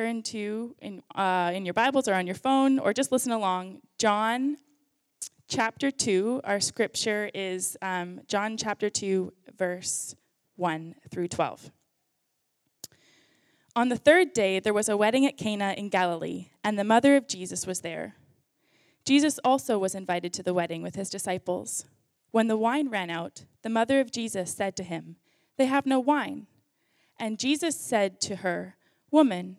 Turn to in, uh, in your Bibles or on your phone or just listen along. John chapter 2, our scripture is um, John chapter 2, verse 1 through 12. On the third day, there was a wedding at Cana in Galilee, and the mother of Jesus was there. Jesus also was invited to the wedding with his disciples. When the wine ran out, the mother of Jesus said to him, They have no wine. And Jesus said to her, Woman,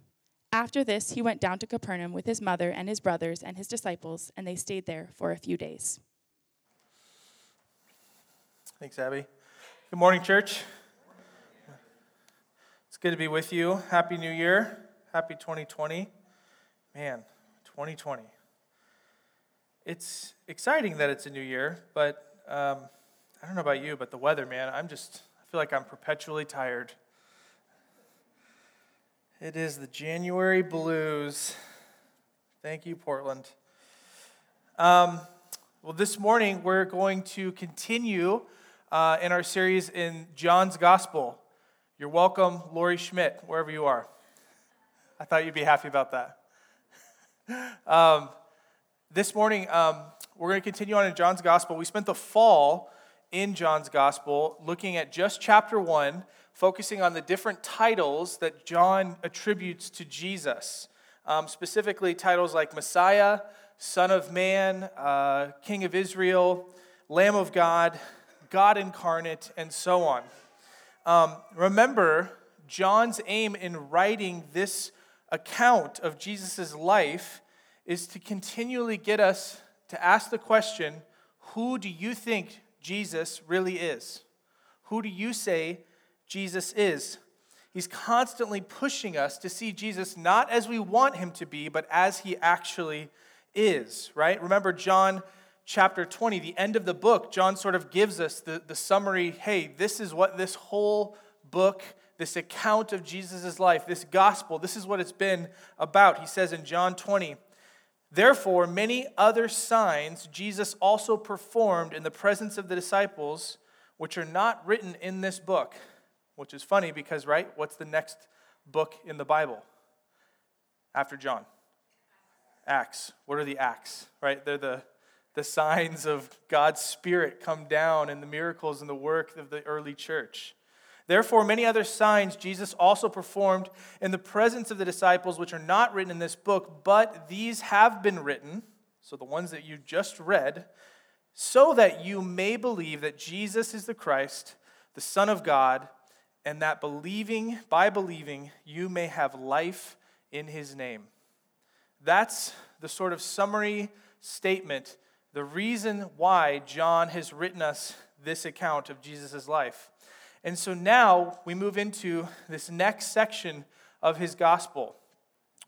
After this, he went down to Capernaum with his mother and his brothers and his disciples, and they stayed there for a few days. Thanks, Abby. Good morning, church. It's good to be with you. Happy New Year. Happy 2020. Man, 2020. It's exciting that it's a new year, but um, I don't know about you, but the weather, man, I'm just, I feel like I'm perpetually tired. It is the January blues. Thank you, Portland. Um, well, this morning we're going to continue uh, in our series in John's Gospel. You're welcome, Lori Schmidt, wherever you are. I thought you'd be happy about that. um, this morning, um, we're going to continue on in John's Gospel. We spent the fall in John's Gospel looking at just chapter 1 focusing on the different titles that John attributes to Jesus, um, specifically titles like Messiah, Son of Man, uh, King of Israel, Lamb of God, God incarnate, and so on. Um, remember, John's aim in writing this account of Jesus' life is to continually get us to ask the question who do you think Jesus really is? Who do you say Jesus is. He's constantly pushing us to see Jesus not as we want him to be, but as he actually is, right? Remember John chapter 20, the end of the book, John sort of gives us the, the summary hey, this is what this whole book, this account of Jesus' life, this gospel, this is what it's been about. He says in John 20, Therefore, many other signs Jesus also performed in the presence of the disciples, which are not written in this book which is funny because, right, what's the next book in the Bible after John? Acts. What are the Acts, right? They're the, the signs of God's Spirit come down and the miracles and the work of the early church. Therefore, many other signs Jesus also performed in the presence of the disciples, which are not written in this book, but these have been written, so the ones that you just read, so that you may believe that Jesus is the Christ, the Son of God and that believing, by believing, you may have life in his name. That's the sort of summary statement, the reason why John has written us this account of Jesus' life. And so now we move into this next section of his gospel,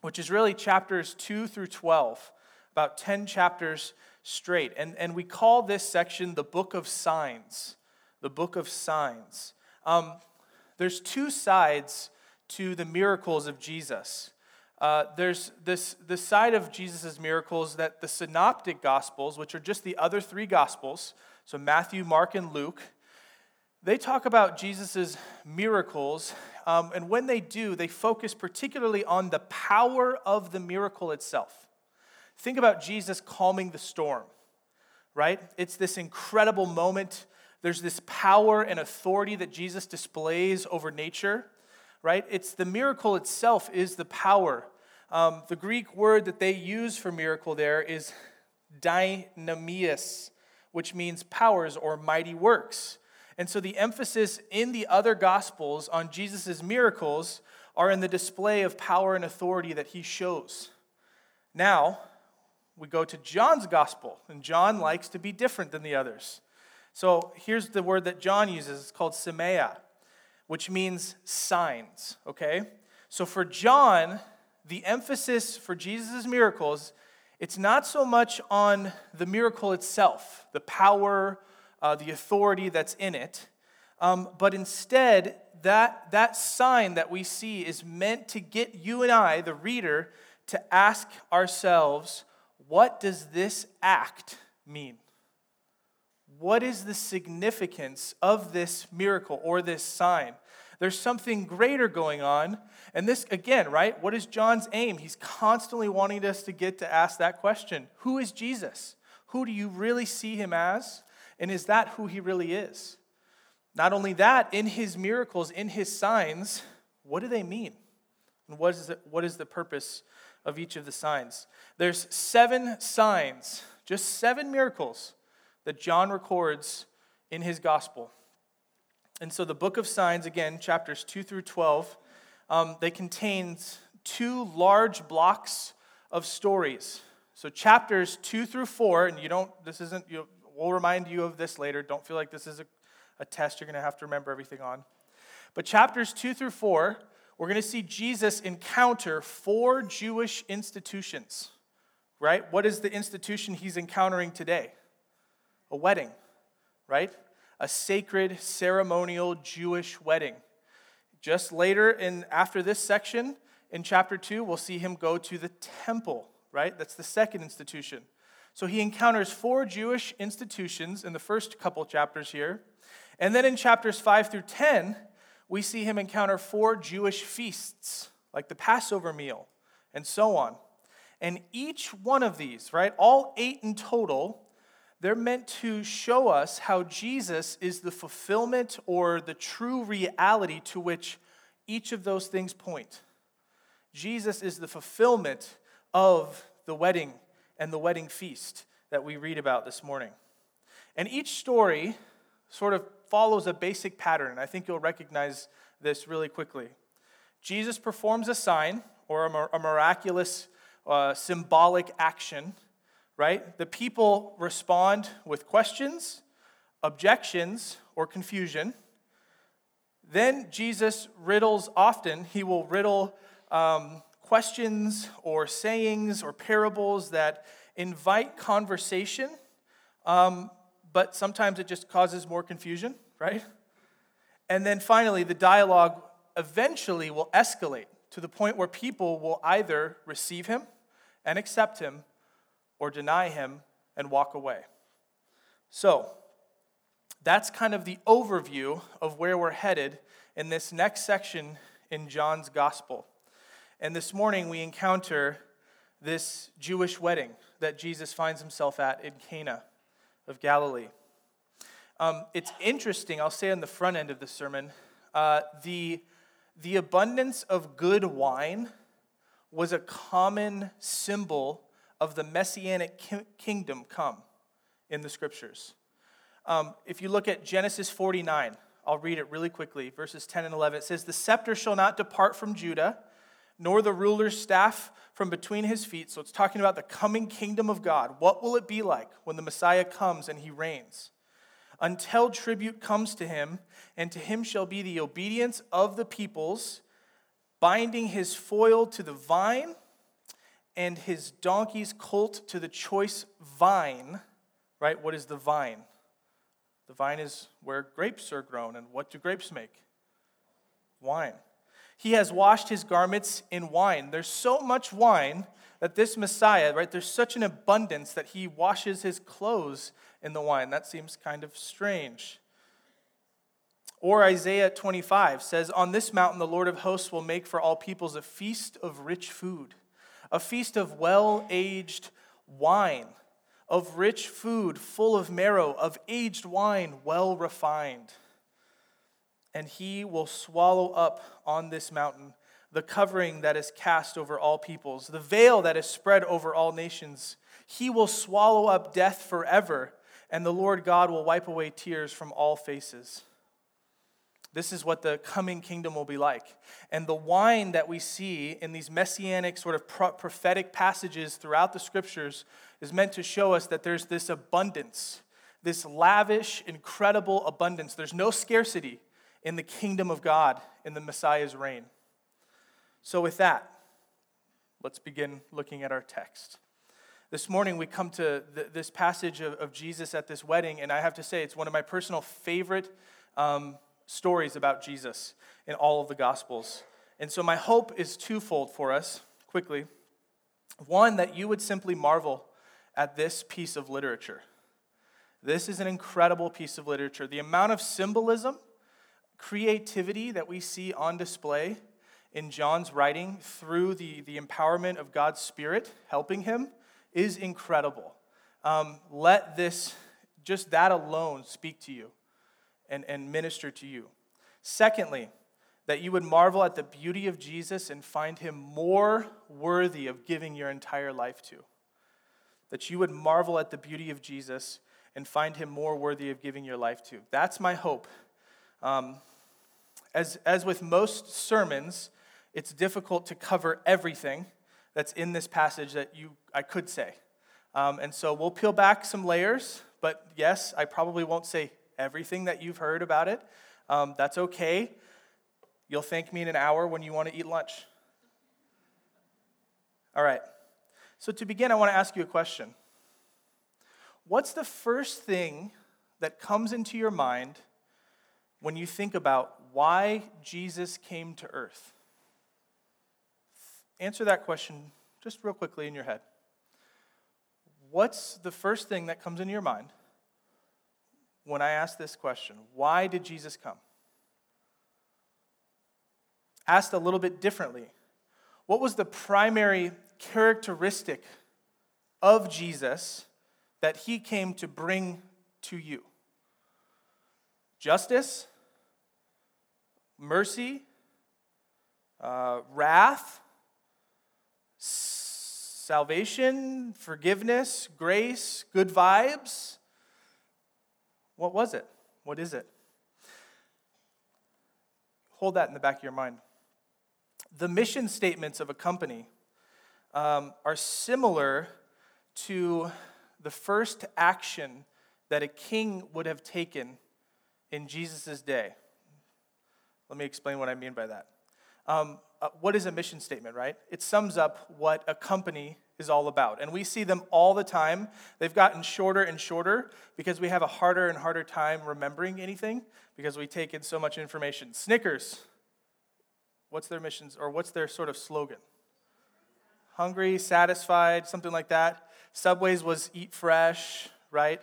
which is really chapters 2 through 12, about 10 chapters straight. And, and we call this section the book of signs. The book of signs. Um, there's two sides to the miracles of Jesus. uh, there's this, this side of Jesus' miracles that the synoptic gospels, which are just the other three gospels, so Matthew, Mark, and Luke, they talk about Jesus' miracles, um, and when they do, they focus particularly on the power of the miracle itself. Think about Jesus calming the storm, right? It's this incredible moment. There's this power and authority that Jesus displays over nature, right? It's the miracle itself is the power. Um, the Greek word that they use for miracle there is dynamias, which means powers or mighty works. And so the emphasis in the other gospels on Jesus' miracles are in the display of power and authority that he shows. Now, we go to John's gospel, and John likes to be different than the others. So here's the word that John uses it's called semeia, which means signs, okay? So for John, the emphasis for Jesus' miracles, it's not so much on the miracle itself, the power, uh, the authority that's in it, um, but instead, that, that sign that we see is meant to get you and I, the reader, to ask ourselves, what does this act mean? What is the significance of this miracle or this sign? There's something greater going on. And this, again, right? What is John's aim? He's constantly wanting us to get to ask that question Who is Jesus? Who do you really see him as? And is that who he really is? Not only that, in his miracles, in his signs, what do they mean? And what is, the, what is the purpose of each of the signs? There's seven signs, just seven miracles that John records in his gospel. And so the book of signs, again, chapters 2 through 12, um, they contain two large blocks of stories. So chapters 2 through 4, and you don't, this isn't, you, we'll remind you of this later. Don't feel like this is a, a test you're going to have to remember everything on. But chapters 2 through 4, we're going to see Jesus encounter four Jewish institutions, right? What is the institution he's encountering today? A wedding, right? a sacred ceremonial Jewish wedding. Just later, in, after this section, in chapter 2, we'll see him go to the temple, right? That's the second institution. So he encounters four Jewish institutions in the first couple chapters here. And then in chapters 5 through 10, we see him encounter four Jewish feasts, like the Passover meal, and so on. And each one of these, right, all eight in total, they're meant to show us how Jesus is the fulfillment or the true reality to which each of those things point. Jesus is the fulfillment of the wedding and the wedding feast that we read about this morning. And each story sort of follows a basic pattern, I think you'll recognize this really quickly. Jesus performs a sign or a miraculous uh, symbolic action right? The people respond with questions, objections, or confusion. Then Jesus riddles often, he will riddle um, questions or sayings or parables that invite conversation, um, but sometimes it just causes more confusion, right? And then finally, the dialogue eventually will escalate to the point where people will either receive him and accept him or deny him and walk away. So, that's kind of the overview of where we're headed in this next section in John's gospel. And this morning we encounter this Jewish wedding that Jesus finds himself at in Cana of Galilee. Um, it's interesting, I'll say on the front end of the sermon, uh, the, the abundance of good wine was a common symbol of the messianic ki- kingdom come in the scriptures. Um, if you look at Genesis 49, I'll read it really quickly, verses 10 and 11. It says, The scepter shall not depart from Judah, nor the ruler's staff from between his feet. So it's talking about the coming kingdom of God. What will it be like when the Messiah comes and he reigns? Until tribute comes to him, and to him shall be the obedience of the peoples, binding his foil to the vine and his donkey's colt to the choice vine. Right? What is the vine? The vine is where grapes are grown. And what do grapes make? Wine. He has washed his garments in wine. There's so much wine that this Messiah, right, there's such an abundance that he washes his clothes in the wine. That seems kind of strange. Or Isaiah 25 says, On this mountain the Lord of hosts will make for all peoples a feast of rich food, a feast of well aged wine, of rich food full of marrow, of aged wine well refined. And he will swallow up on this mountain the covering that is cast over all peoples, the veil that is spread over all nations. He will swallow up death forever, and the Lord God will wipe away tears from all faces. This is what the coming kingdom will be like. And the wine that we see in these messianic, sort of prophetic passages throughout the scriptures is meant to show us that there's this abundance, this lavish, incredible abundance. There's no scarcity in the kingdom of God in the Messiah's reign. So, with that, let's begin looking at our text. This morning, we come to th- this passage of, of, Jesus at this wedding, and I have to say, it's one of my personal favorite um, stories about Jesus in all of the Gospels. And so, my hope is twofold for us, quickly. One, that you would simply marvel at this piece of literature. This is an incredible piece of literature. The amount of symbolism, creativity that we see on display in John's writing through the, the empowerment of God's Spirit helping him is incredible. Um, let this, just that alone, speak to you and, and minister to you. Secondly, that you would marvel at the beauty of Jesus and find him more worthy of giving your entire life to. That you would marvel at the beauty of Jesus and find him more worthy of giving your life to. That's my hope. Um, as, as with most sermons, it's difficult to cover everything that's in this passage that you I could say. Um, and so we'll peel back some layers, but yes, I probably won't say everything that you've heard about it. Um, that's okay. You'll thank me in an hour when you want to eat lunch. All right. So to begin, I want to ask you a question. What's the first thing that comes into your mind when you think about why Jesus came to earth? answer that question just real quickly in your head. What's the first thing that comes into your mind when I ask this question? Why did Jesus come? Asked a little bit differently, what was the primary characteristic of Jesus that he came to bring to you? Justice, mercy, uh, wrath, salvation, forgiveness, grace, good vibes. What was it? What is it? Hold that in the back of your mind. The mission statements of a company um, are similar to the first action that a king would have taken in Jesus' day. Let me explain what I mean by that. Um, uh, what is a mission statement, right? It sums up what a company is all about. And we see them all the time. They've gotten shorter and shorter because we have a harder and harder time remembering anything because we take in so much information. Snickers, what's their missions or what's their sort of slogan? Hungry, satisfied, something like that. Subway's was eat fresh, right?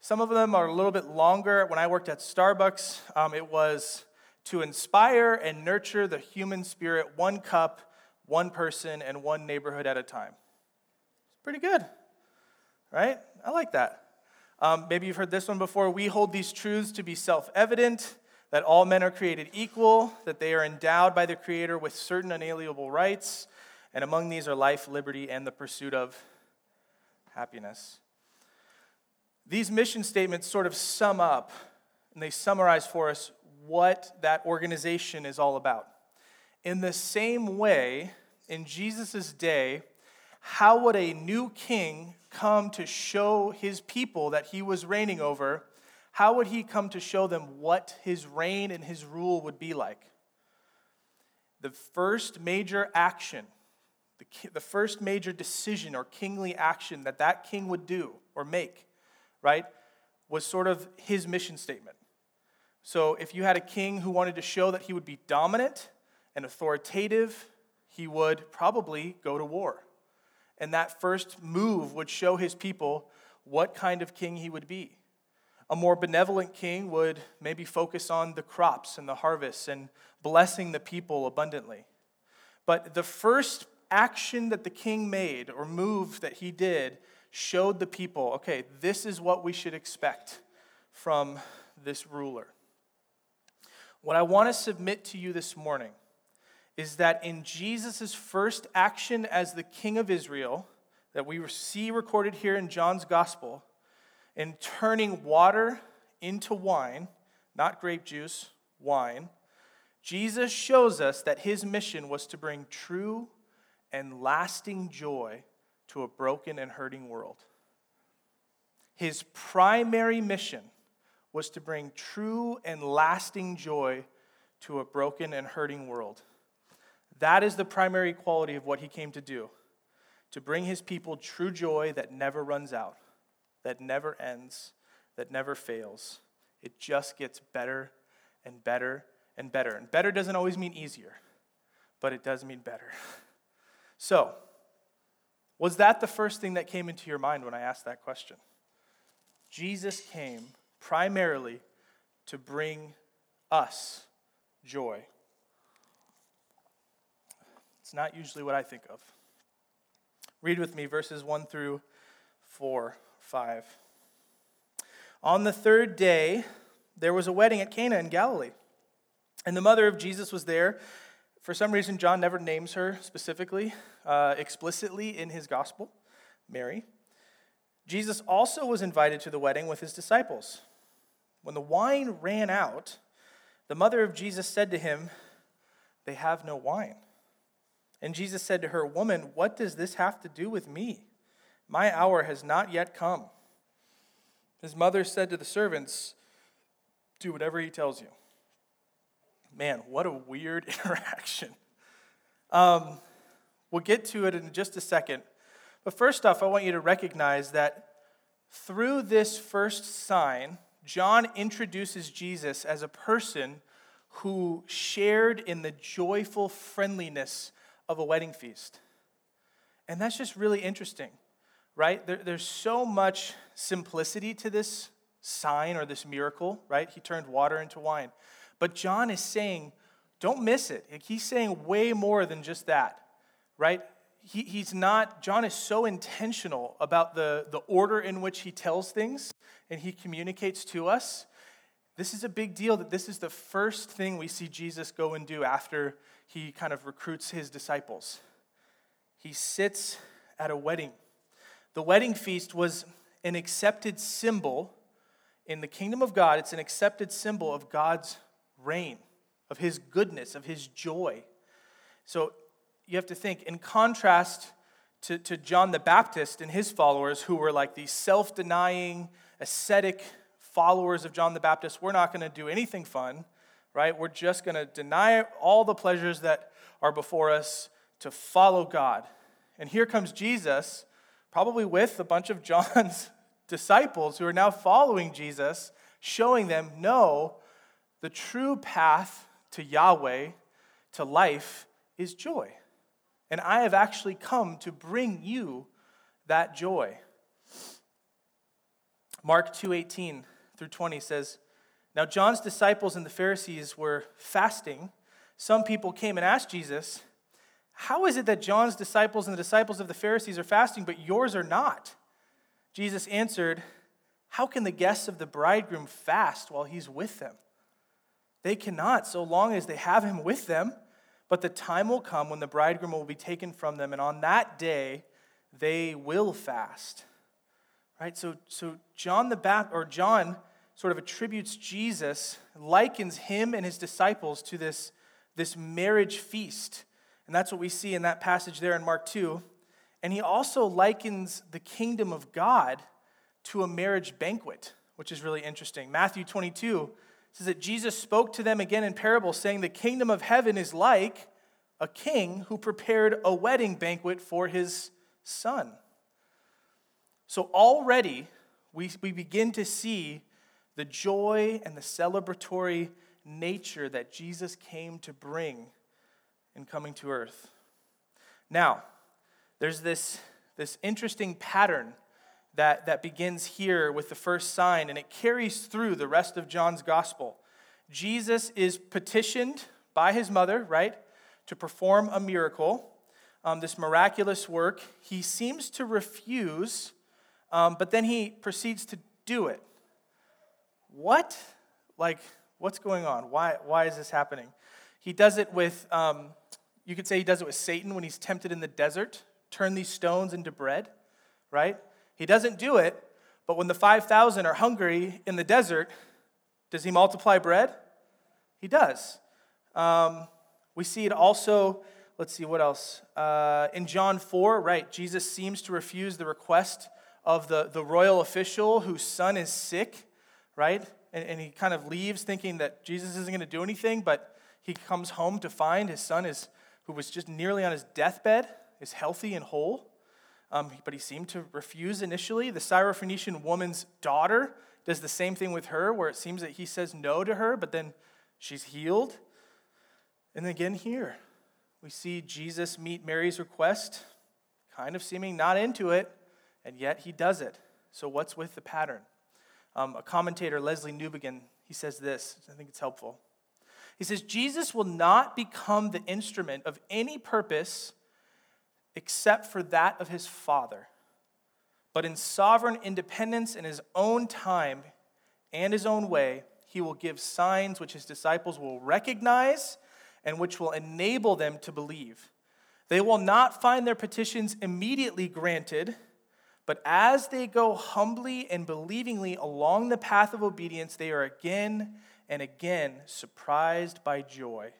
Some of them are a little bit longer. When I worked at Starbucks, um, it was to inspire and nurture the human spirit one cup, one person, and one neighborhood at a time. Pretty good, right? I like that. Um, maybe you've heard this one before. We hold these truths to be self evident that all men are created equal, that they are endowed by the Creator with certain unalienable rights, and among these are life, liberty, and the pursuit of happiness. These mission statements sort of sum up and they summarize for us what that organization is all about. In the same way, in Jesus' day, how would a new king come to show his people that he was reigning over? How would he come to show them what his reign and his rule would be like? The first major action, the, the first major decision or kingly action that that king would do or make, right, was sort of his mission statement. So if you had a king who wanted to show that he would be dominant and authoritative, he would probably go to war. And that first move would show his people what kind of king he would be. A more benevolent king would maybe focus on the crops and the harvests and blessing the people abundantly. But the first action that the king made or move that he did showed the people okay, this is what we should expect from this ruler. What I want to submit to you this morning is that in Jesus' first action as the king of Israel, that we see recorded here in John's gospel, in turning water into wine, not grape juice, wine, Jesus shows us that his mission was to bring true and lasting joy to a broken and hurting world. His primary mission was to bring true and lasting joy to a broken and hurting world. That is the primary quality of what he came to do to bring his people true joy that never runs out, that never ends, that never fails. It just gets better and better and better. And better doesn't always mean easier, but it does mean better. So, was that the first thing that came into your mind when I asked that question? Jesus came primarily to bring us joy. It's not usually what I think of. Read with me verses 1 through 4, 5. On the third day, there was a wedding at Cana in Galilee, and the mother of Jesus was there. For some reason, John never names her specifically, uh, explicitly in his gospel, Mary. Jesus also was invited to the wedding with his disciples. When the wine ran out, the mother of Jesus said to him, They have no wine. And Jesus said to her, Woman, what does this have to do with me? My hour has not yet come. His mother said to the servants, Do whatever he tells you. Man, what a weird interaction. Um, we'll get to it in just a second. But first off, I want you to recognize that through this first sign, John introduces Jesus as a person who shared in the joyful friendliness of a wedding feast. And that's just really interesting, right? There, there's so much simplicity to this sign or this miracle, right? He turned water into wine. But John is saying, don't miss it. He's saying way more than just that, right? He, he's not, John is so intentional about the, the order in which he tells things and he communicates to us. This is a big deal that this is the first thing we see Jesus go and do after he kind of recruits his disciples. He sits at a wedding. The wedding feast was an accepted symbol in the kingdom of God, it's an accepted symbol of God's reign, of his goodness, of his joy. So you have to think, in contrast to, to John the Baptist and his followers, who were like these self denying, ascetic followers of John the Baptist, we're not going to do anything fun, right? We're just going to deny all the pleasures that are before us to follow God. And here comes Jesus, probably with a bunch of John's disciples who are now following Jesus, showing them no, the true path to Yahweh, to life, is joy. And I have actually come to bring you that joy. Mark 2:18 through 20 says, "Now John's disciples and the Pharisees were fasting. Some people came and asked Jesus, "How is it that John's disciples and the disciples of the Pharisees are fasting but yours are not?" Jesus answered, "How can the guests of the bridegroom fast while he's with them?" They cannot so long as they have him with them. But the time will come when the bridegroom will be taken from them, and on that day they will fast. Right? So, so John the Baptist, or John sort of attributes Jesus, likens him and his disciples to this, this marriage feast. And that's what we see in that passage there in Mark 2. And he also likens the kingdom of God to a marriage banquet, which is really interesting. Matthew 22 says that Jesus spoke to them again in parable, saying, The kingdom of heaven is like a king who prepared a wedding banquet for his son. So already we, we begin to see the joy and the celebratory nature that Jesus came to bring in coming to earth. Now, there's this, this interesting pattern that, that begins here with the first sign, and it carries through the rest of John's gospel. Jesus is petitioned by his mother, right, to perform a miracle, um, this miraculous work. He seems to refuse, um, but then he proceeds to do it. What? Like, what's going on? Why, why is this happening? He does it with, um, you could say he does it with Satan when he's tempted in the desert, turn these stones into bread, right? He doesn't do it, but when the 5,000 are hungry in the desert, does he multiply bread? He does. Um, we see it also, let's see, what else? Uh, in John 4, right, Jesus seems to refuse the request of the, the royal official whose son is sick, right? And, and he kind of leaves thinking that Jesus isn't going to do anything, but he comes home to find his son is, who was just nearly on his deathbed, is healthy and whole. Um, but he seemed to refuse initially. The Syrophoenician woman's daughter does the same thing with her, where it seems that he says no to her, but then she's healed. And again, here, we see Jesus meet Mary's request, kind of seeming not into it, and yet he does it. So, what's with the pattern? Um, a commentator, Lesslie Newbigin, he says this. I think it's helpful. He says, Jesus will not become the instrument of any purpose except for that of his Father. But in sovereign independence in his own time and his own way, he will give signs which his disciples will recognize and which will enable them to believe. They will not find their petitions immediately granted, but as they go humbly and believingly along the path of obedience, they are again and again surprised by joy.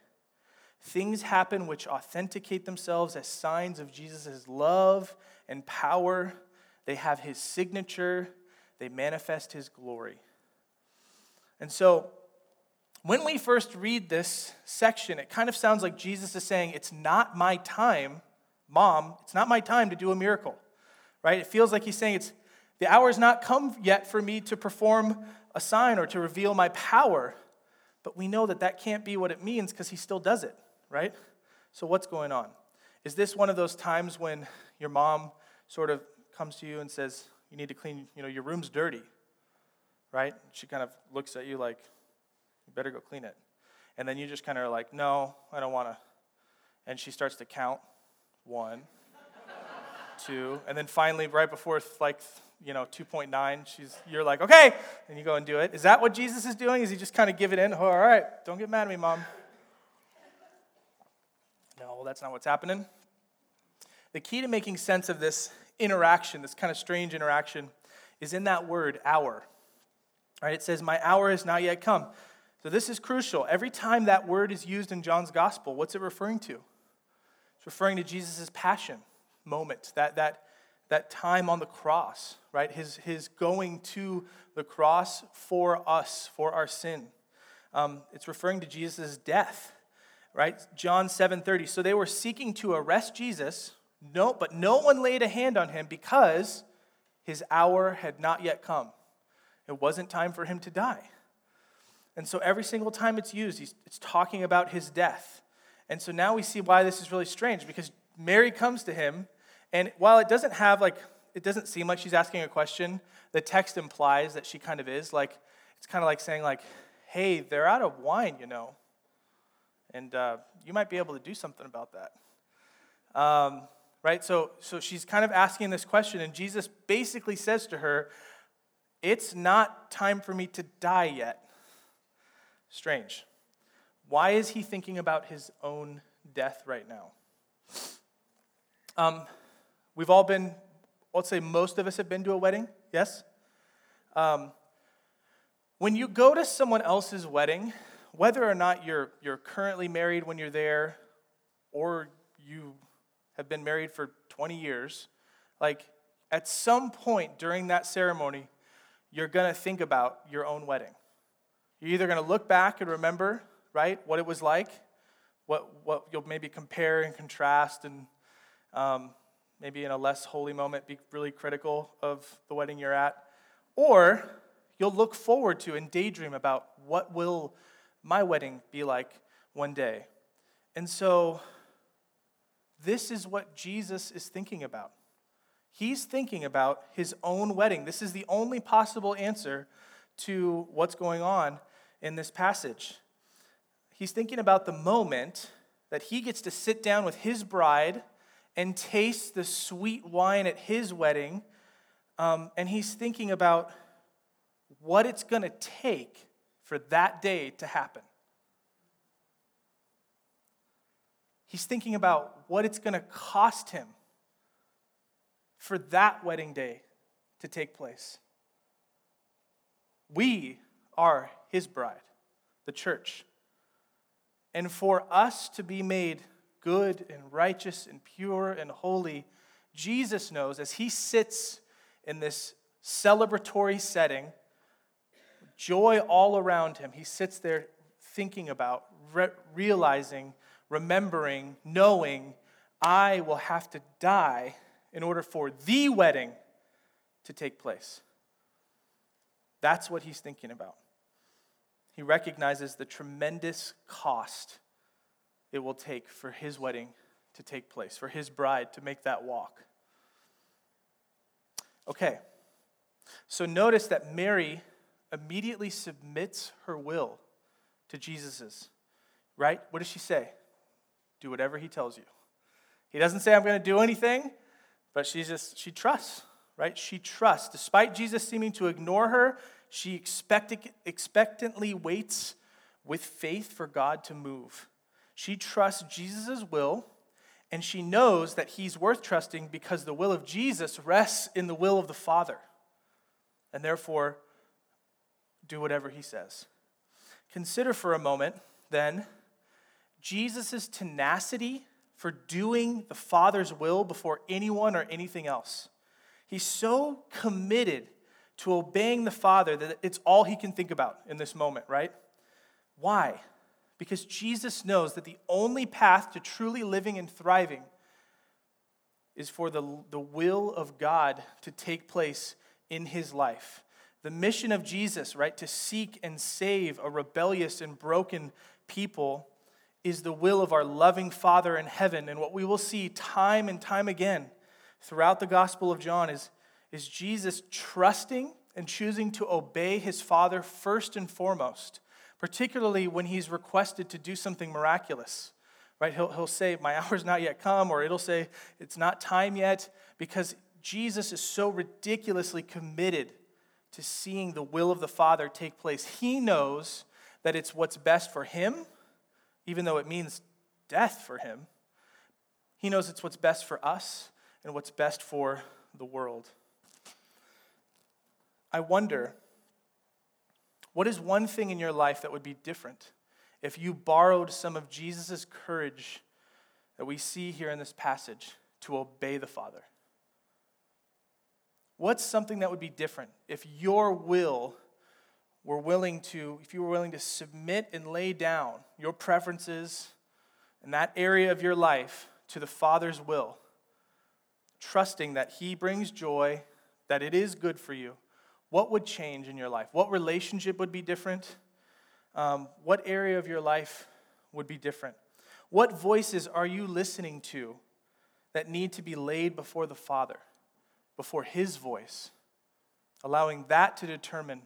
Things happen which authenticate themselves as signs of Jesus' love and power. They have his signature, they manifest his glory. And so, when we first read this section, it kind of sounds like Jesus is saying, It's not my time, mom, it's not my time to do a miracle, right? It feels like he's saying, It's the hour has not come yet for me to perform a sign or to reveal my power. But we know that that can't be what it means because he still does it right? So, what's going on? Is this one of those times when your mom sort of comes to you and says, You need to clean, you know, your room's dirty, right? She kind of looks at you like, You better go clean it. And then you just kind of are like, No, I don't want to. And she starts to count one, two, and then finally, right before like, you know, 2.9, she's, you're like, okay, and you go and do it. Is that what Jesus is doing? Is he just kind of give it in? Oh, all right, don't get mad at me, mom. No, that's not what's happening. The key to making sense of this interaction, this kind of strange interaction, is in that word, hour. Right? It says, My hour has not yet come. So this is crucial. Every time that word is used in John's gospel, what's it referring to? It's referring to Jesus' passion moment, that, that, that time on the cross, right? His, his going to the cross for us, for our sin. Um, it's referring to Jesus' death right? John 7:30. So they were seeking to arrest Jesus, no, but no one laid a hand on him because his hour had not yet come. It wasn't time for him to die. And so every single time it's used, it's talking about his death. And so now we see why this is really strange because Mary comes to him, and while it doesn't have like, it doesn't seem like she's asking a question, the text implies that she kind of is. Like, it's kind of like saying, like, hey, they're out of wine, you know. And uh, you might be able to do something about that. Um, right? So, so she's kind of asking this question, and Jesus basically says to her, It's not time for me to die yet. Strange. Why is he thinking about his own death right now? Um, we've all been, let's say most of us have been to a wedding, yes? Um, when you go to someone else's wedding, whether or not you're, you're currently married when you're there or you have been married for 20 years, like at some point during that ceremony, you're going to think about your own wedding. You're either going to look back and remember, right, what it was like, what, what you'll maybe compare and contrast, and um, maybe in a less holy moment be really critical of the wedding you're at, or you'll look forward to and daydream about what will my wedding be like one day? And so this is what Jesus is thinking about. He's thinking about his own wedding. This is the only possible answer to what's going on in this passage. He's thinking about the moment that he gets to sit down with his bride and taste the sweet wine at his wedding. Um, and he's thinking about what it's going to take for that day to happen. He's thinking about what it's going to cost him for that wedding day to take place. We are his bride, the church. And for us to be made good and righteous and pure and holy, Jesus knows as he sits in this celebratory setting, joy all around him, he sits there thinking about, re- realizing, remembering, knowing, I will have to die in order for the wedding to take place. That's what he's thinking about. He recognizes the tremendous cost it will take for his wedding to take place, for his bride to make that walk. Okay, so notice that Mary immediately submits her will to Jesus's, right? What does she say? Do whatever he tells you. He doesn't say, I'm going to do anything, but she just, she trusts, right? She trusts. Despite Jesus seeming to ignore her, she expectantly waits with faith for God to move. She trusts Jesus' will, and she knows that he's worth trusting because the will of Jesus rests in the will of the Father. And therefore, do whatever he says. Consider for a moment, then, Jesus' tenacity for doing the Father's will before anyone or anything else. He's so committed to obeying the Father that it's all he can think about in this moment, right? Why? Because Jesus knows that the only path to truly living and thriving is for the, the will of God to take place in his life. The mission of Jesus, right, to seek and save a rebellious and broken people is the will of our loving Father in heaven. And what we will see time and time again throughout the Gospel of John is is Jesus trusting and choosing to obey his Father first and foremost, particularly when he's requested to do something miraculous. Right? He'll, he'll say, My hour's not yet come, or it'll say, It's not time yet, because Jesus is so ridiculously committed to seeing the will of the Father take place. He knows that it's what's best for him, even though it means death for him. He knows it's what's best for us and what's best for the world. I wonder what is one thing in your life that would be different if you borrowed some of Jesus' courage that we see here in this passage to obey the Father? What's something that would be different if your will were willing to, if you were willing to submit and lay down your preferences in that area of your life to the Father's will, trusting that He brings joy, that it is good for you, what would change in your life? What relationship would be different? Um, what area of your life would be different? What voices are you listening to that need to be laid before the Father, before His voice, allowing that to determine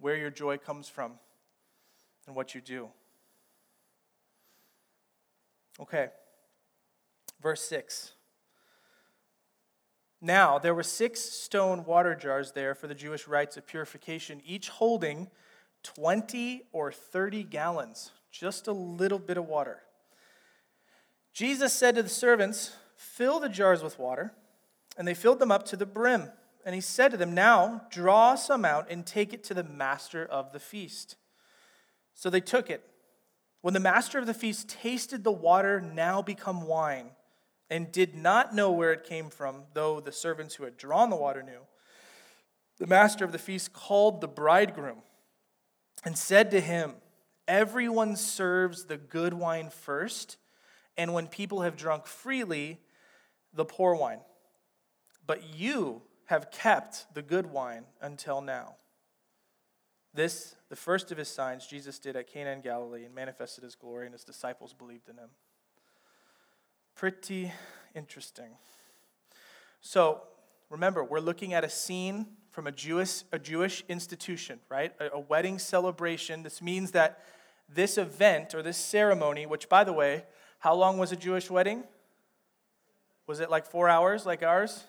where your joy comes from and what you do? Okay, verse 6. Now, there were six stone water jars there for the Jewish rites of purification, each holding 20 or 30 gallons, just a little bit of water. Jesus said to the servants, Fill the jars with water. And they filled them up to the brim. And he said to them, Now draw some out and take it to the master of the feast. So they took it. When the master of the feast tasted the water now become wine, and did not know where it came from, though the servants who had drawn the water knew. The master of the feast called the bridegroom and said to him, Everyone serves the good wine first, and when people have drunk freely, the poor wine. But you have kept the good wine until now. This, the first of his signs, Jesus did at Cana in Galilee and manifested his glory, and his disciples believed in him. Pretty interesting. So, remember, we're looking at a scene from a Jewish, a Jewish institution, right? A, a wedding celebration. This means that this event or this ceremony, which, by the way, how long was a Jewish wedding? Was it like four hours like ours?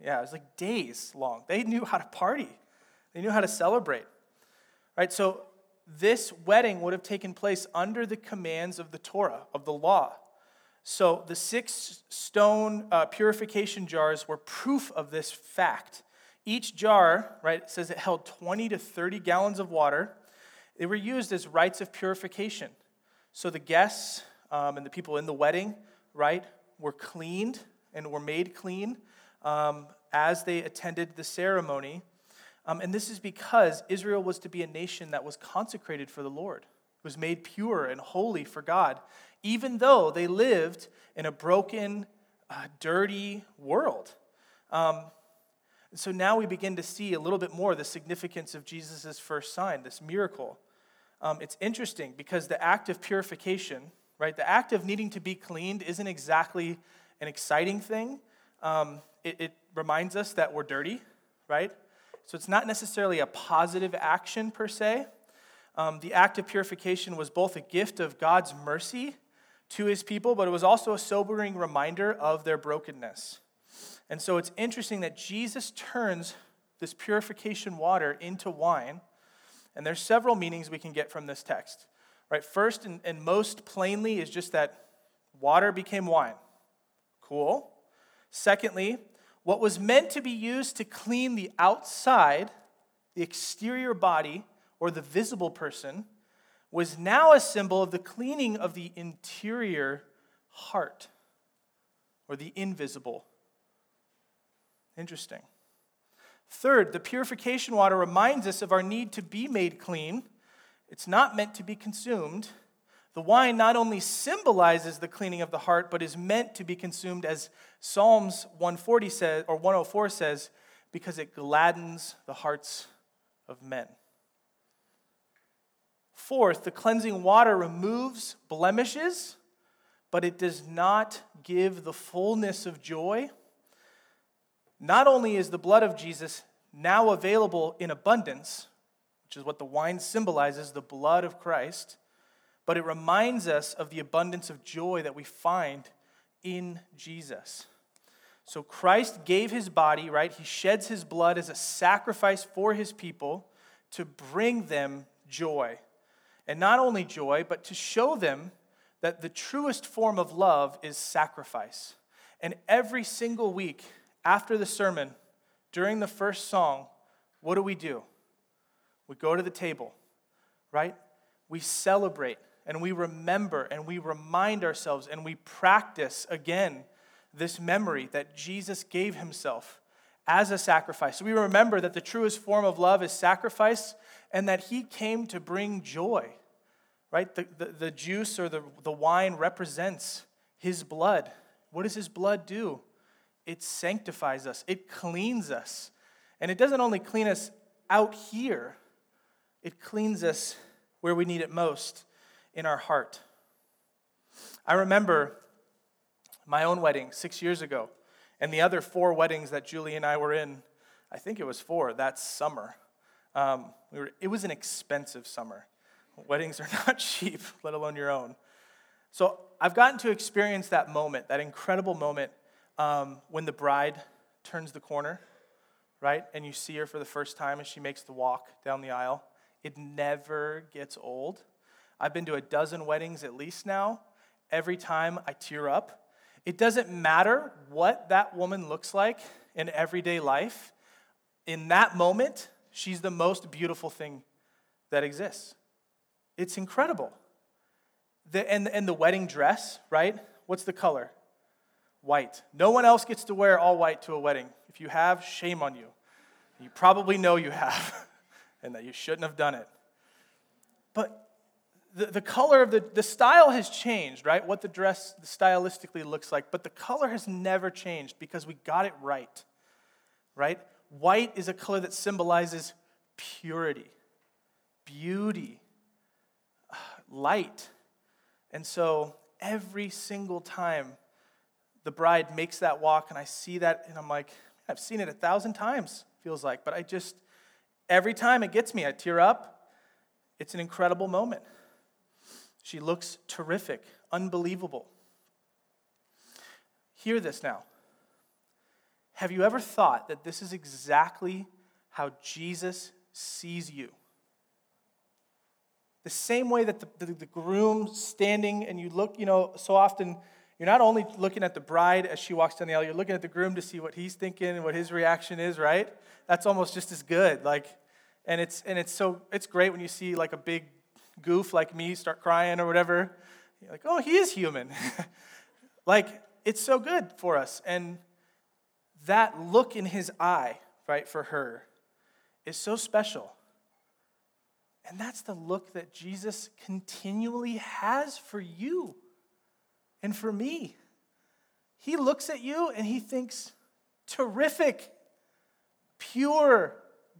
Yeah, it was like days long. They knew how to party, they knew how to celebrate. Right? So, this wedding would have taken place under the commands of the Torah, of the law. So, the six stone uh, purification jars were proof of this fact. Each jar, right, says it held 20 to 30 gallons of water. They were used as rites of purification. So, the guests um, and the people in the wedding, right, were cleaned and were made clean um, as they attended the ceremony. Um, and this is because Israel was to be a nation that was consecrated for the Lord, was made pure and holy for God, even though they lived in a broken, uh, dirty world. Um, so now we begin to see a little bit more the significance of Jesus' first sign, this miracle. Um, it's interesting because the act of purification, right, the act of needing to be cleaned isn't exactly an exciting thing. Um, it, it reminds us that we're dirty, right? So it's not necessarily a positive action per se. Um, the act of purification was both a gift of God's mercy to his people, but it was also a sobering reminder of their brokenness. And so it's interesting that Jesus turns this purification water into wine. And there's several meanings we can get from this text. Right? First and, and most plainly is just that water became wine. Cool. Secondly, what was meant to be used to clean the outside, the exterior body, or the visible person, was now a symbol of the cleaning of the interior heart, or the invisible. Interesting. Third, the purification water reminds us of our need to be made clean. It's not meant to be consumed, the wine not only symbolizes the cleaning of the heart, but is meant to be consumed, as Psalms 140 says, or 104 says, because it gladdens the hearts of men. Fourth, the cleansing water removes blemishes, but it does not give the fullness of joy. Not only is the blood of Jesus now available in abundance, which is what the wine symbolizes, the blood of Christ but it reminds us of the abundance of joy that we find in Jesus. So Christ gave his body, right? He sheds his blood as a sacrifice for his people to bring them joy. And not only joy, but to show them that the truest form of love is sacrifice. And every single week after the sermon, during the first song, what do we do? We go to the table, right? We celebrate and we remember and we remind ourselves and we practice again this memory that Jesus gave himself as a sacrifice. So we remember that the truest form of love is sacrifice and that he came to bring joy, right? The, the, the juice or the, the wine represents his blood. What does his blood do? It sanctifies us, it cleans us. And it doesn't only clean us out here, it cleans us where we need it most in our heart. I remember my own wedding six years ago, and the other four weddings that Julie and I were in, I think it was four, that summer. Um, we were, it was an expensive summer. Weddings are not cheap, let alone your own. So I've gotten to experience that moment, that incredible moment um, when the bride turns the corner, right? And you see her for the first time as she makes the walk down the aisle. It never gets old. I've been to a dozen weddings at least now. Every time I tear up. It doesn't matter what that woman looks like in everyday life. In that moment, she's the most beautiful thing that exists. It's incredible. The, and, and the wedding dress, right? What's the color? White. No one else gets to wear all white to a wedding. If you have, shame on you. You probably know you have and that you shouldn't have done it. But the, the color of the, the style has changed, right? What the dress stylistically looks like, but the color has never changed because we got it right, right? White is a color that symbolizes purity, beauty, light. And so every single time the bride makes that walk, and I see that, and I'm like, I've seen it a thousand times, feels like, but I just, every time it gets me, I tear up. It's an incredible moment. She looks terrific, unbelievable. Hear this now. Have you ever thought that this is exactly how Jesus sees you? The same way that the, the, the groom standing and you look, you know, so often you're not only looking at the bride as she walks down the aisle, you're looking at the groom to see what he's thinking and what his reaction is, right? That's almost just as good. Like, and it's and it's so it's great when you see like a big goof like me start crying or whatever. You're like, oh, he is human. like, it's so good for us. And that look in his eye, right, for her is so special. And that's the look that Jesus continually has for you and for me. He looks at you and he thinks, terrific, pure,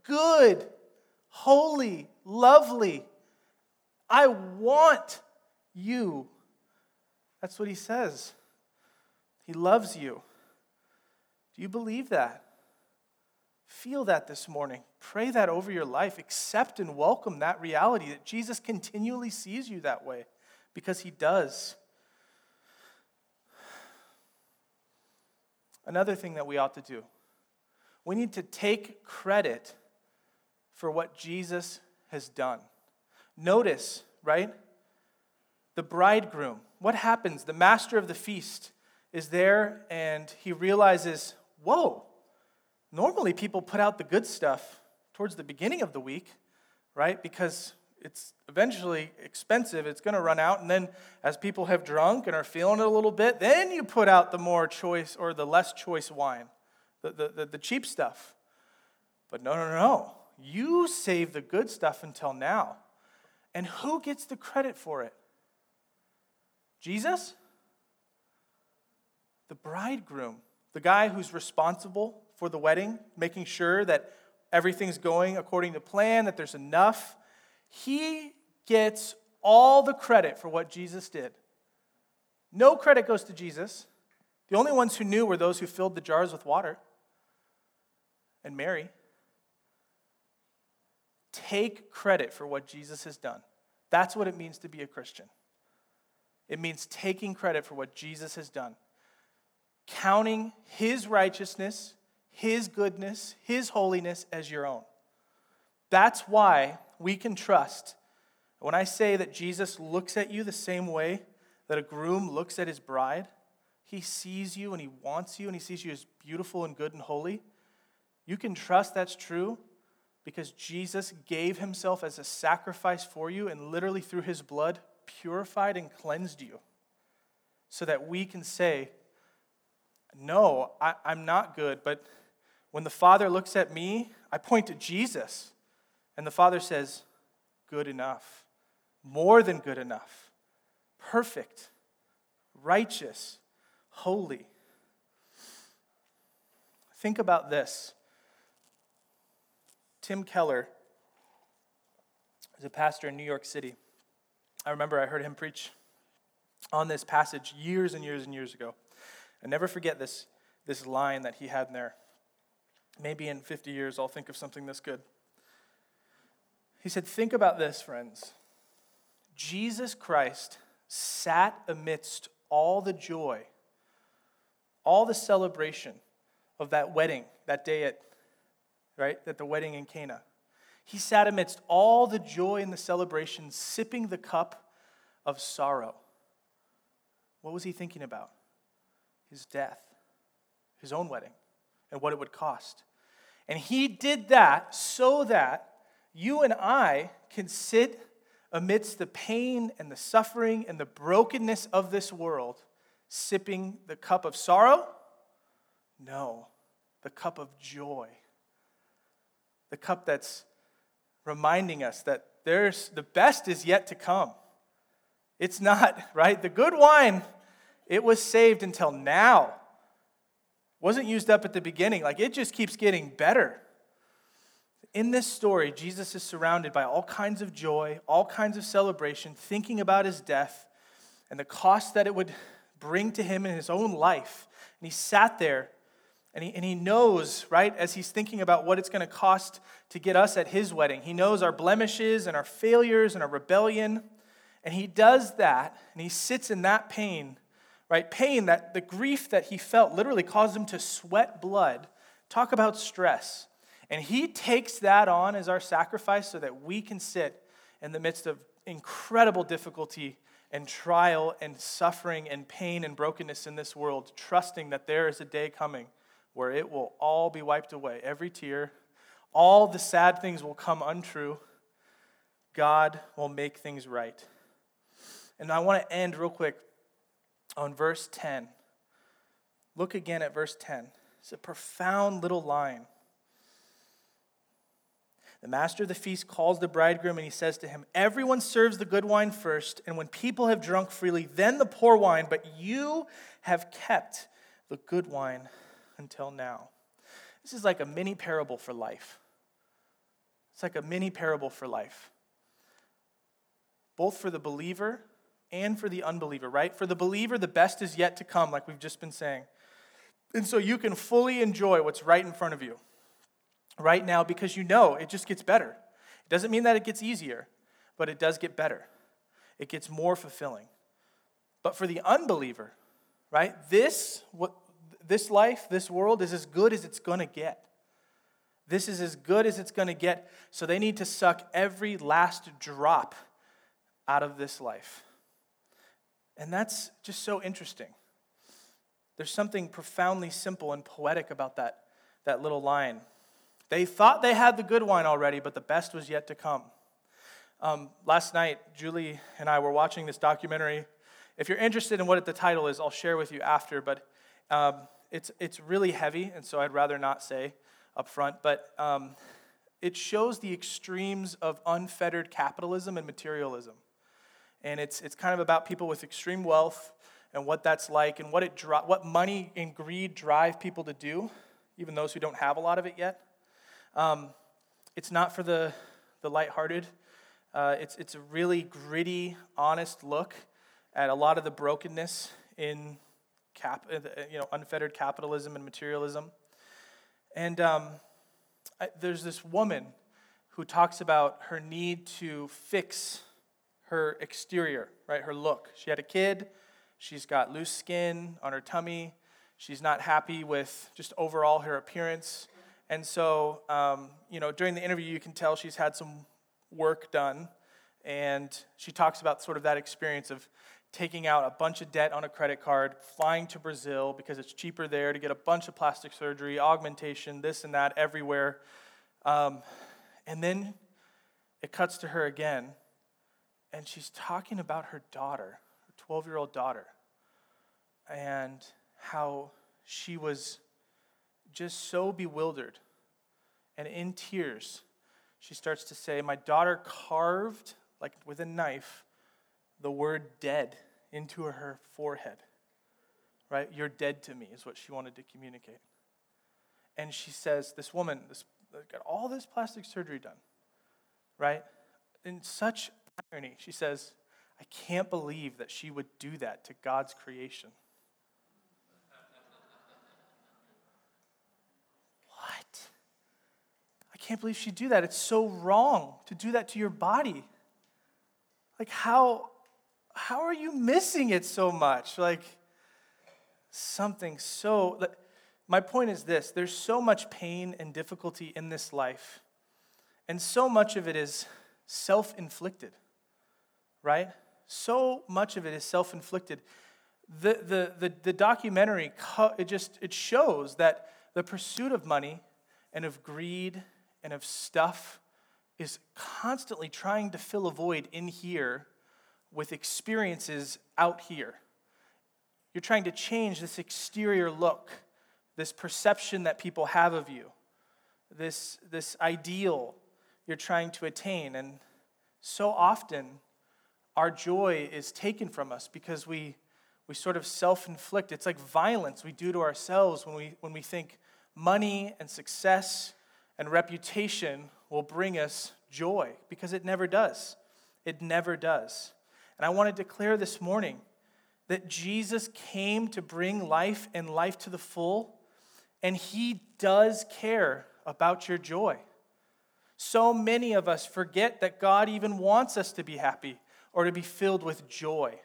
good, holy, lovely. I want you. That's what he says. He loves you. Do you believe that? Feel that this morning. Pray that over your life. Accept and welcome that reality that Jesus continually sees you that way because he does. Another thing that we ought to do we need to take credit for what Jesus has done. Notice, right? The bridegroom. What happens? The master of the feast is there and he realizes, whoa, normally people put out the good stuff towards the beginning of the week, right? Because it's eventually expensive, it's going to run out. And then as people have drunk and are feeling it a little bit, then you put out the more choice or the less choice wine, the, the, the, the cheap stuff. But no, no, no. You save the good stuff until now. And who gets the credit for it? Jesus? The bridegroom, the guy who's responsible for the wedding, making sure that everything's going according to plan, that there's enough he gets all the credit for what Jesus did. No credit goes to Jesus. The only ones who knew were those who filled the jars with water and Mary. Take credit for what Jesus has done. That's what it means to be a Christian. It means taking credit for what Jesus has done, counting his righteousness, his goodness, his holiness as your own. That's why we can trust. When I say that Jesus looks at you the same way that a groom looks at his bride, he sees you and he wants you and he sees you as beautiful and good and holy. You can trust that's true because Jesus gave himself as a sacrifice for you and literally through his blood purified and cleansed you so that we can say, No, I, am not good, but when the Father looks at me, I point to Jesus. And the Father says, Good enough, more than good enough, perfect, righteous, holy. Think about this. Tim Keller is a pastor in New York City. I remember I heard him preach on this passage years and years and years ago. I never forget this, this line that he had in there. Maybe in 50 years I'll think of something this good. He said, Think about this, friends. Jesus Christ sat amidst all the joy, all the celebration of that wedding, that day at, right, at the wedding in Cana. He sat amidst all the joy and the celebration, sipping the cup of sorrow. What was he thinking about? His death, his own wedding, and what it would cost. And he did that so that you and I can sit amidst the pain and the suffering and the brokenness of this world, sipping the cup of sorrow? No, the cup of joy. The cup that's reminding us that there's the best is yet to come. It's not, right? The good wine, it was saved until now. Wasn't used up at the beginning. Like it just keeps getting better in this story, Jesus is surrounded by all kinds of joy, all kinds of celebration, thinking about his death. and the cost that it would bring to him in his own life. And he sat there and he, and he knows, right, as he's thinking about what it's going to cost to get us at his wedding, he knows our blemishes and our failures and our rebellion. And he does that, and he sits in that pain, right? Pain that the grief that he felt literally caused him to sweat blood. Talk about stress. And he takes that on as our sacrifice so that we can sit in the midst of incredible difficulty and trial and suffering and pain and brokenness in this world, trusting that there is a day coming where it will all be wiped away. Every tear, all the sad things will come untrue. God will make things right. And I want to end real quick on verse 10. Look again at verse 10. It's a profound little line. The master of the feast calls the bridegroom and he says to him, Everyone serves the good wine first, and when people have drunk freely, then the poor wine, but you have kept the good wine until now. This is like a mini parable for life. It's like a mini parable for life, both for the believer and for the unbeliever, right? For the believer, the best is yet to come, like we've just been saying. And so you can fully enjoy what's right in front of you right now because you know it just gets better. It doesn't mean that it gets easier, but it does get better. It gets more fulfilling. But for the unbeliever, right? This what this life, this world is as good as it's going to get. This is as good as it's going to get. So they need to suck every last drop out of this life. And that's just so interesting. There's something profoundly simple and poetic about that, that little line. They thought they had the good wine already, but the best was yet to come. Um, last night, Julie and I were watching this documentary. If you're interested in what the title is, I'll share with you after, but um, it's, it's really heavy, and so I'd rather not say up front. But um, it shows the extremes of unfettered capitalism and materialism. And it's, it's kind of about people with extreme wealth and what that's like and what, it what money and greed drive people to do, even those who don't have a lot of it yet. Um, it's not for the, the lighthearted. Uh, it's, it's a really gritty, honest look at a lot of the brokenness in cap, uh, you know, unfettered capitalism and materialism. And um, I, there's this woman who talks about her need to fix her exterior, right, her look. She had a kid, she's got loose skin on her tummy, she's not happy with just overall her appearance. And so, um, you know, during the interview, you can tell she's had some work done. And she talks about sort of that experience of taking out a bunch of debt on a credit card, flying to Brazil because it's cheaper there to get a bunch of plastic surgery, augmentation, this and that, everywhere. Um, and then it cuts to her again, and she's talking about her daughter, her 12 year old daughter, and how she was just so bewildered and in tears. She starts to say, My daughter carved, like with a knife, the word dead into her forehead. Right? You're dead to me, is what she wanted to communicate. And she says, This woman, this, got all this plastic surgery done, right? In such irony, she says, I can't believe that she would do that to God's creation. What? I can't believe she'd do that. It's so wrong to do that to your body. Like, how, how are you missing it so much? Like, something so. My point is this there's so much pain and difficulty in this life, and so much of it is self inflicted, right? So much of it is self inflicted. The, the, the, the documentary, it just it shows that the pursuit of money and of greed and of stuff is constantly trying to fill a void in here with experiences out here. You're trying to change this exterior look, this perception that people have of you, this, this ideal you're trying to attain. And so often, our joy is taken from us because we, we sort of self inflict. It's like violence we do to ourselves when we, when we think money and success and reputation will bring us joy because it never does. It never does. And I want to declare this morning that Jesus came to bring life and life to the full, and he does care about your joy. So many of us forget that God even wants us to be happy or to be filled with joy.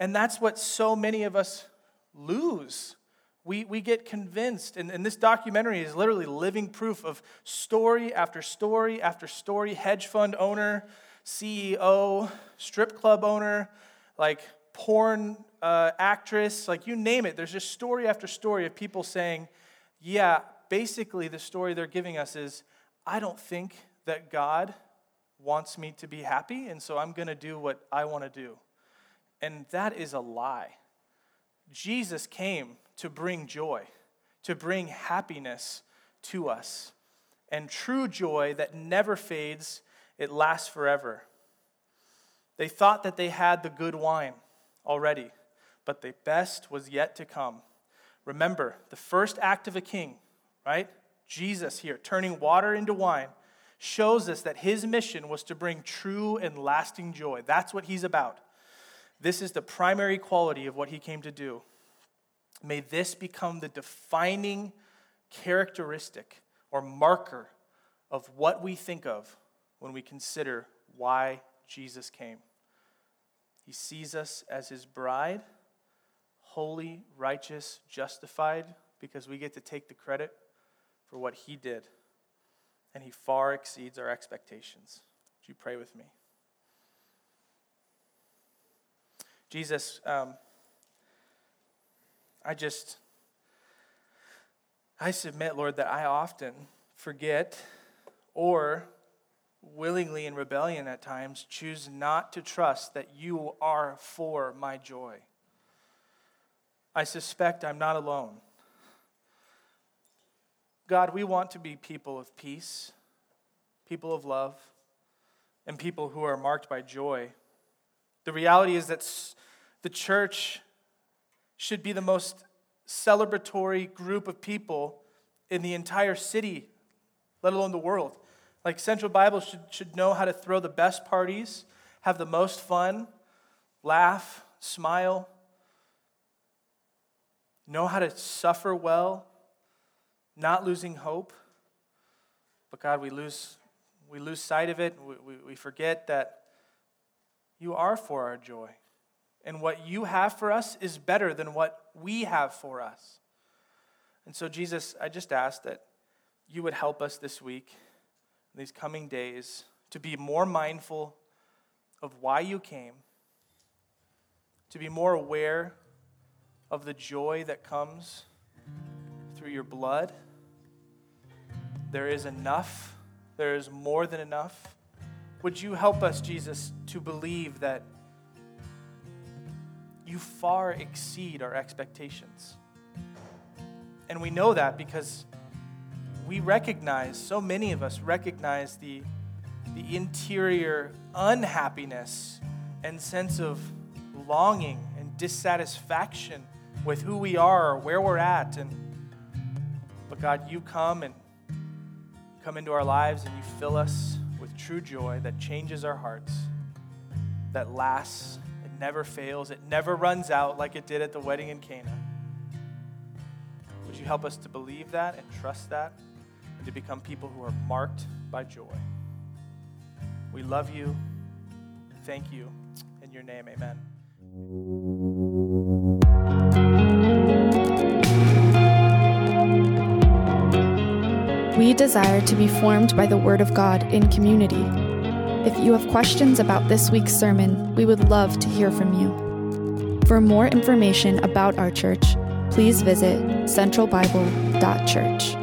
And that's what so many of us lose. We, we get convinced, and, and this documentary is literally living proof of story after story after story hedge fund owner, CEO, strip club owner, like porn uh, actress, like you name it. There's just story after story of people saying, yeah, basically the story they're giving us is, I don't think that God wants me to be happy, and so I'm going to do what I want to do. And that is a lie. Jesus came to bring joy, to bring happiness to us. And true joy that never fades, it lasts forever. They thought that they had the good wine already, but the best was yet to come. Remember, the first act of a king, right? Jesus here, turning water into wine, shows us that his mission was to bring true and lasting joy. That's what he's about. This is the primary quality of what he came to do. May this become the defining characteristic or marker of what we think of when we consider why Jesus came. He sees us as his bride, holy, righteous, justified, because we get to take the credit for what he did. And he far exceeds our expectations. Would you pray with me? Jesus, um, I just, I submit, Lord, that I often forget or willingly in rebellion at times choose not to trust that you are for my joy. I suspect I'm not alone. God, we want to be people of peace, people of love, and people who are marked by joy. The reality is that the church should be the most celebratory group of people in the entire city, let alone the world. Like Central Bible should, should know how to throw the best parties, have the most fun, laugh, smile, know how to suffer well, not losing hope. But God, we lose, we lose sight of it. We, we, we forget that you are for our joy. And what you have for us is better than what we have for us. And so, Jesus, I just ask that you would help us this week, these coming days, to be more mindful of why you came, to be more aware of the joy that comes through your blood. There is enough, there is more than enough. Would you help us, Jesus, to believe that you far exceed our expectations? And we know that because we recognize, so many of us recognize the, the interior unhappiness and sense of longing and dissatisfaction with who we are or where we're at. And but God, you come and come into our lives and you fill us with true joy that changes our hearts, that lasts, it never fails, it never runs out like it did at the wedding in Cana. Would you help us to believe that and trust that and to become people who are marked by joy? We love you. Thank you. In your name, amen. We desire to be formed by the Word of God in community. If you have questions about this week's sermon, we would love to hear from you. For more information about our church, please visit centralbible.church.